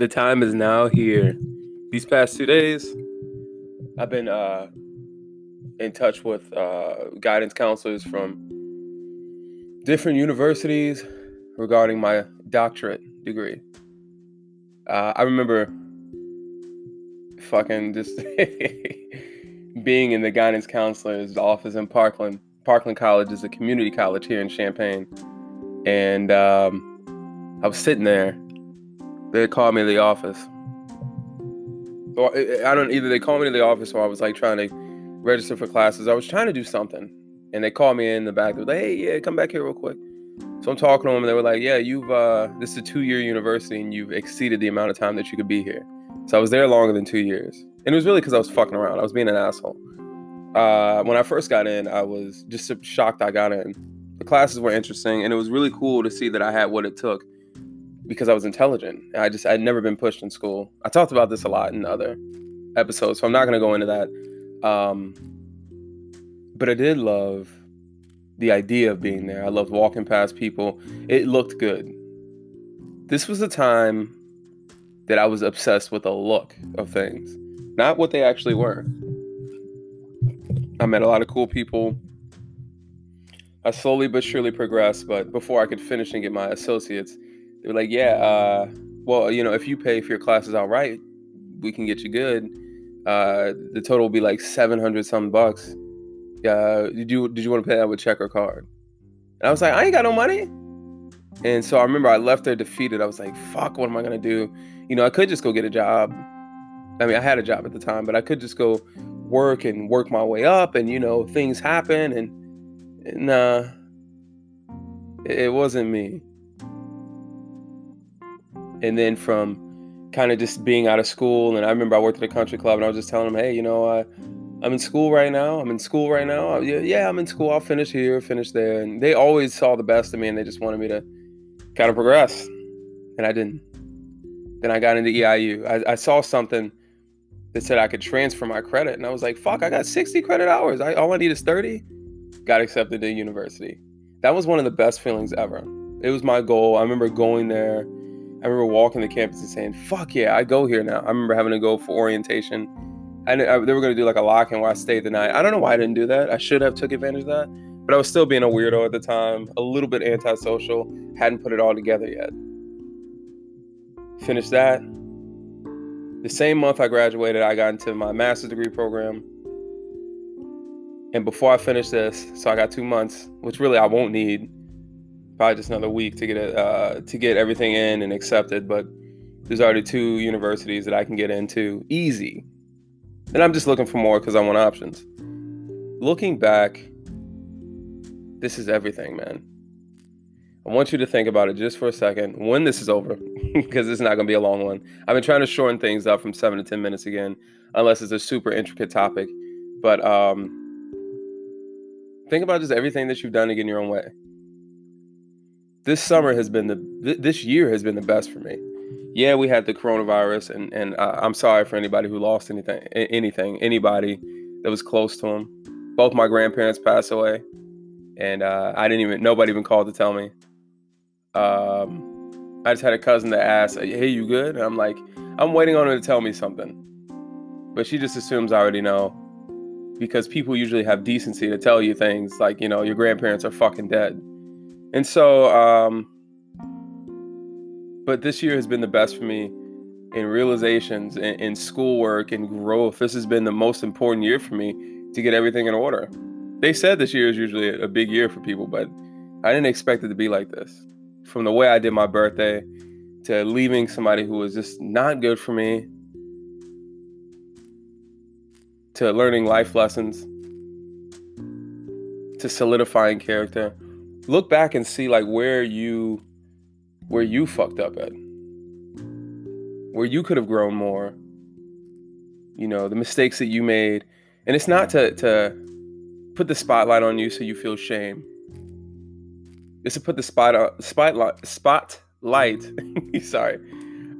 the time is now here. These past two days, I've been uh, in touch with uh, guidance counselors from different universities regarding my doctorate degree. Uh, I remember fucking just being in the guidance counselor's office in Parkland. Parkland College is a community college here in Champaign. And um, I was sitting there they called me to the office. I don't either they called me to the office or I was like trying to register for classes. I was trying to do something. And they called me in the back. They were like, hey, yeah, come back here real quick. So I'm talking to them and they were like, yeah, you've uh this is a two-year university and you've exceeded the amount of time that you could be here. So I was there longer than two years. And it was really because I was fucking around. I was being an asshole. Uh, when I first got in, I was just shocked I got in. The classes were interesting, and it was really cool to see that I had what it took because I was intelligent. I just I'd never been pushed in school. I talked about this a lot in other episodes, so I'm not going to go into that. Um, but I did love the idea of being there. I loved walking past people. It looked good. This was a time that I was obsessed with the look of things, not what they actually were. I met a lot of cool people. I slowly but surely progressed, but before I could finish and get my associates, they were like, yeah, uh, well, you know, if you pay for your classes outright, we can get you good. Uh, the total will be like 700 some bucks. Uh, did you, did you want to pay that with check or card? And I was like, I ain't got no money. And so I remember I left there defeated. I was like, fuck, what am I to do? You know, I could just go get a job. I mean, I had a job at the time, but I could just go work and work my way up and, you know, things happen. And, and uh, it wasn't me and then from kind of just being out of school and i remember i worked at a country club and i was just telling them hey you know uh, i'm in school right now i'm in school right now yeah, yeah i'm in school i'll finish here finish there. And they always saw the best of me and they just wanted me to kind of progress and i didn't. Then i got into eiu i, I saw something that said i could transfer my credit and i was like fuck i got 60 credit hours I, all i need is 30 got accepted to university. That was one of the best feelings ever. It was my goal. I remember going there I remember walking the campus and saying, "Fuck yeah, I go here now." I remember having to go for orientation. and they were going to do like a lock-in where I stayed the night. I don't know why I didn't do that. I should have took advantage of that, but I was still being a weirdo at the time, a little bit antisocial. Hadn't put it all together yet. Finished that. The same month I graduated, I got into my master's degree program. And before I finished this, so I got two months, which really I won't need probably just another week to get it uh, to get everything in and accepted. But there's already two universities that I can get into easy, and I'm just looking for more because I want options. Looking back, this is everything, man. I want you to think about it just for a second when this is over, because it's not going to be a long one. I've been trying to shorten things up from seven to 10 minutes again, unless it's a super intricate topic. But um, think about just everything that you've done to get in your own way this summer has been the th- this year has been the best for me. Yeah, we had the coronavirus, and and uh, I'm sorry for anybody who lost anything, anything, anybody that was close to him. Both my grandparents passed away, and uh, I didn't even nobody even called to tell me. Um, I just had a cousin that asked, "Hey, you good?" And I'm like, "I'm waiting on her to tell me something," but she just assumes I already know because people usually have decency to tell you things like, you know, your grandparents are fucking dead and so, um, but this year has been the best for me in realizations, in, in schoolwork, and growth. This has been the most important year for me to get everything in order. They said this year is usually a big year for people, but I didn't expect it to be like this. From the way I did my birthday to leaving somebody who was just not good for me to learning life lessons to solidifying character look back and see like where you where you fucked up at. Where you could have grown more. You know the mistakes that you made. And it's not to to put the spotlight on you so you feel shame. It's to put the spot uh, spotlight spotlight sorry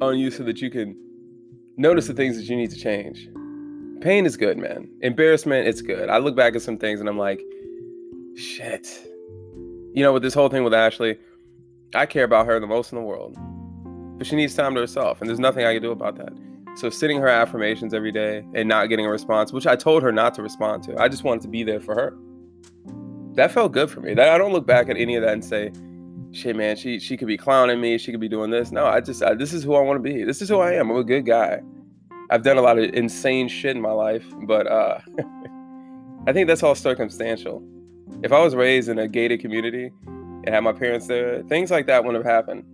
on you so that you can notice the things that you need to change. Pain is good man. Embarrassment it's good. I look back at some things and i'm like shit you know, with this whole thing with Ashley, I care about her the most in the world. but she needs time to herself, and there's nothing I can do about that. So sitting her affirmations every day and not getting a response, which I told her not to respond to. I just wanted to be there for her. That felt good for me. That I don't look back at any of that and say, "Shit, man, she she could be clowning me. She could be doing this." No, I just I, this is who I want to be. This is who I am. I'm a good guy. I've done a lot of insane shit in my life, but uh, I think that's all circumstantial. If I was raised in a gated community and had my parents there, things like that wouldn't have happened.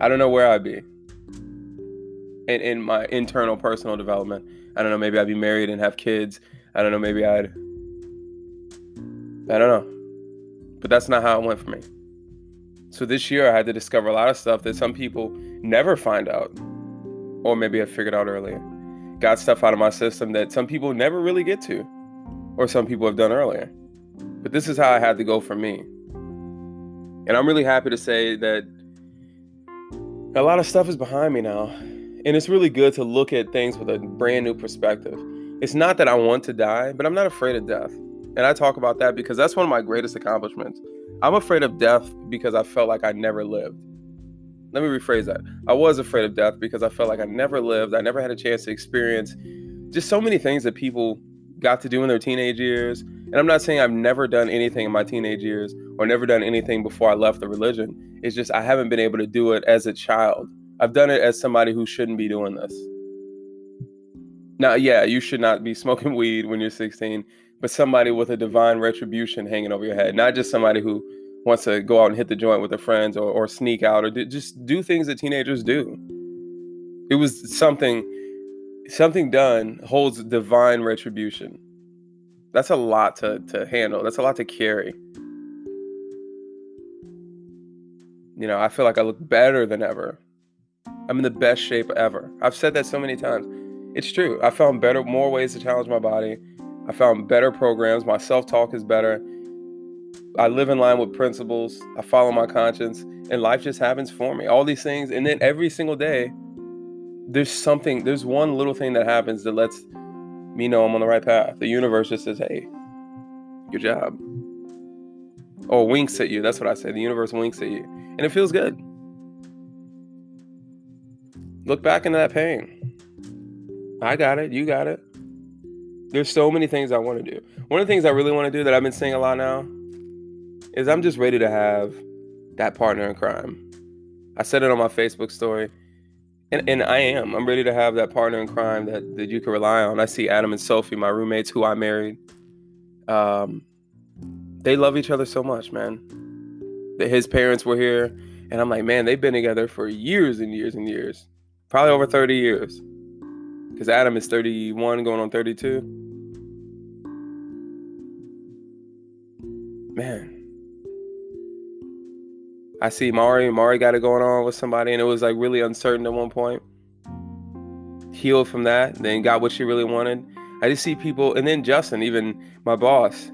I don't know where I'd be in, in my internal personal development. I don't know, maybe I'd be married and have kids. I don't know, maybe I'd. I don't know. But that's not how it went for me. So this year I had to discover a lot of stuff that some people never find out or maybe I figured out earlier. Got stuff out of my system that some people never really get to, or some people have done earlier. But this is how I had to go for me. And I'm really happy to say that a lot of stuff is behind me now. And it's really good to look at things with a brand new perspective. It's not that I want to die, but I'm not afraid of death. And I talk about that because that's one of my greatest accomplishments. I'm afraid of death because I felt like I never lived let me rephrase that. I was afraid of death because I felt like I never lived. I never had a chance to experience just so many things that people got to do in their teenage years. And I'm not saying I've never done anything in my teenage years or never done anything before I left the religion. It's just I haven't been able to do it as a child. I've done it as somebody who shouldn't be doing this. Now, yeah, you should not be smoking weed when you're 16, but somebody with a divine retribution hanging over your head, not just somebody who wants to go out and hit the joint with their friends or, or sneak out or do, just do things that teenagers do. It was something, something done holds divine retribution. That's a lot to, to handle. That's a lot to carry. You know, I feel like I look better than ever. I'm in the best shape ever. I've said that so many times. It's true. I found better, more ways to challenge my body. I found better programs. My self talk is better. I live in line with principles. I follow my conscience, and life just happens for me. All these things, and then every single day, there's something. There's one little thing that happens that lets me know I'm on the right path. The universe just says, "Hey, good job," or winks at you. That's what I say. The universe winks at you, and it feels good. Look back into that pain. I got it. You got it. There's so many things I want to do. One of the things I really want to do that I've been saying a lot now is I'm just ready to have that partner in crime. I said it on my Facebook story. And, and I am. I'm ready to have that partner in crime that, that you can rely on. I see Adam and Sophie, my roommates who I married. Um, they love each other so much, man. That his parents were here, and I'm like, man, they've been together for years and years and years, probably over 30 years. Because Adam is 31, going on 32. Man, I see Mari. Mari got it going on with somebody, and it was like really uncertain at one point. Healed from that, then got what she really wanted. I just see people, and then Justin, even my boss,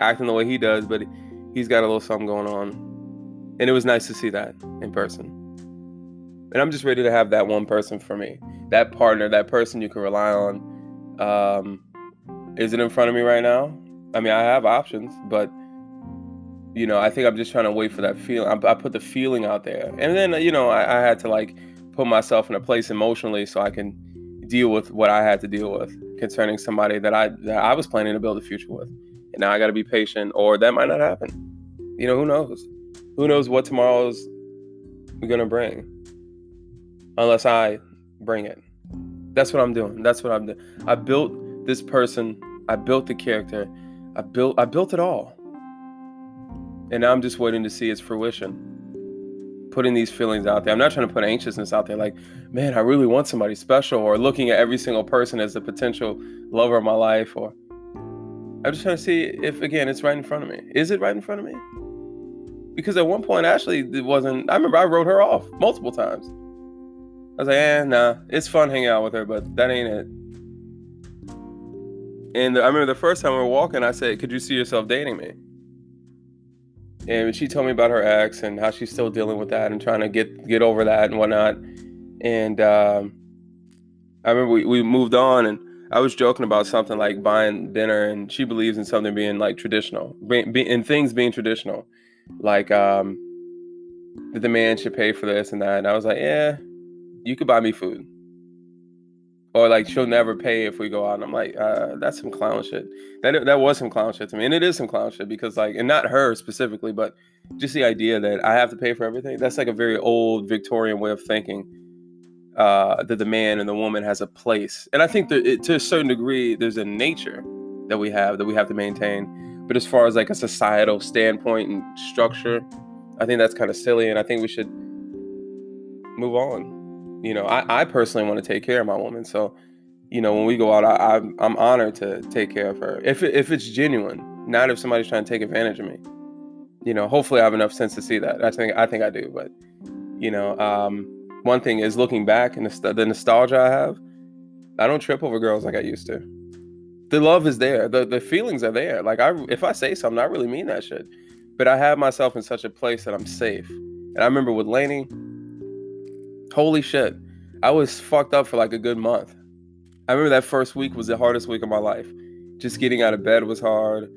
acting the way he does, but he's got a little something going on. And it was nice to see that in person. And I'm just ready to have that one person for me, that partner, that person you can rely on. Um, is it in front of me right now? I mean, I have options, but you know, I think I'm just trying to wait for that feeling. I, I put the feeling out there, and then you know, I, I, had to like put myself in a place emotionally so I can deal with what I had to deal with concerning somebody that I that I was planning to build a future with. And now I got to be patient, or that might not happen. You know, who knows? Who knows what tomorrow's gonna bring, unless I bring it. That's what I'm doing. That's what I'm doing. I built this person. I built the character. I built. I built it all. And now I'm just waiting to see its fruition. Putting these feelings out there. I'm not trying to put anxiousness out there like, man, I really want somebody special, or looking at every single person as a potential lover of my life, or I'm just trying to see if again it's right in front of me. Is it right in front of me? Because at one point, actually, it wasn't. I remember I wrote her off multiple times. I was like, eh, nah, it's fun hanging out with her, but that ain't it. And I remember the first time we were walking, I said, Could you see yourself dating me? And she told me about her ex and how she's still dealing with that and trying to get get over that and whatnot. And um, I remember we, we moved on and I was joking about something like buying dinner and she believes in something being like traditional, be, be, in things being traditional, like um, that the man should pay for this and that. And I was like, yeah, you could buy me food. Or like she'll never pay if we go out. And I'm like, uh, that's some clown shit. That that was some clown shit to me, and it is some clown shit because like, and not her specifically, but just the idea that I have to pay for everything. That's like a very old Victorian way of thinking. Uh, that the man and the woman has a place, and I think that it, to a certain degree, there's a nature that we have that we have to maintain. But as far as like a societal standpoint and structure, I think that's kind of silly, and I think we should move on. You know, I, I personally want to take care of my woman, so you know, when we go out, I, I'm, I'm honored to take care of her if if it's genuine, not if somebody's trying to take advantage of me. You know, hopefully I have enough sense to see that. I think I think I do, but you know, um, one thing is looking back and the, the nostalgia I have. I don't trip over girls like I used to. The love is there. The the feelings are there. Like I, if I say something, I really mean that shit. But I have myself in such a place that I'm safe. And I remember with Lainey, holy shit, I was fucked up for like a good month. I remember that first week was the hardest week of my life. Just getting out of bed was hard.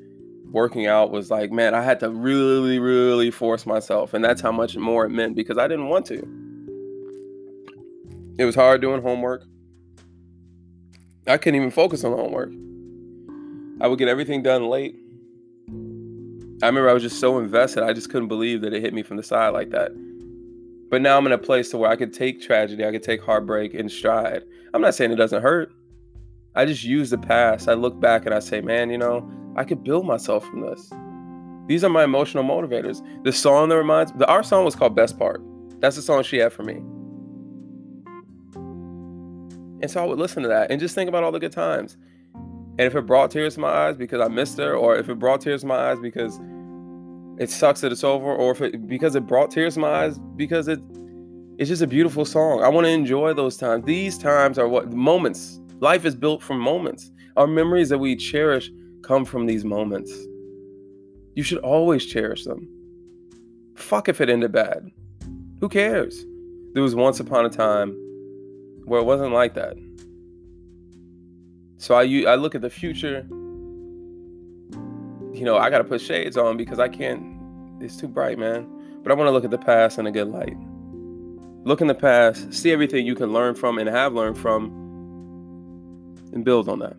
Working out was like, man, I had to really, really force myself. And that's how much more it meant because I didn't want to. It was hard doing homework. I couldn't even focus on homework. I would get everything done late. I remember I was just so invested. I just couldn't believe that it hit me from the side like that. But now I'm in a place to where I could take tragedy, I could take heartbreak in stride. I'm not saying it doesn't hurt. I just use the past. I look back and I say, man, you know, I could build myself from this. These are my emotional motivators. The song that reminds the our song was called Best Part. That's the song she had for me. And so I would listen to that and just think about all the good times. And if it brought tears to my eyes because I missed her, or if it brought tears to my eyes because it sucks that it's over, or if it because it brought tears to my eyes because it it's just a beautiful song. I want to enjoy those times. These times are what moments. Life is built from moments. Our memories that we cherish come from these moments. You should always cherish them. Fuck if it ended bad. Who cares? There was once upon a time where it wasn't like that. So I I look at the future. You know, I got to put shades on because I can't. It's too bright, man. But I want to look at the past in a good light. Look in the past, see everything you can learn from and have learned from, and build on that.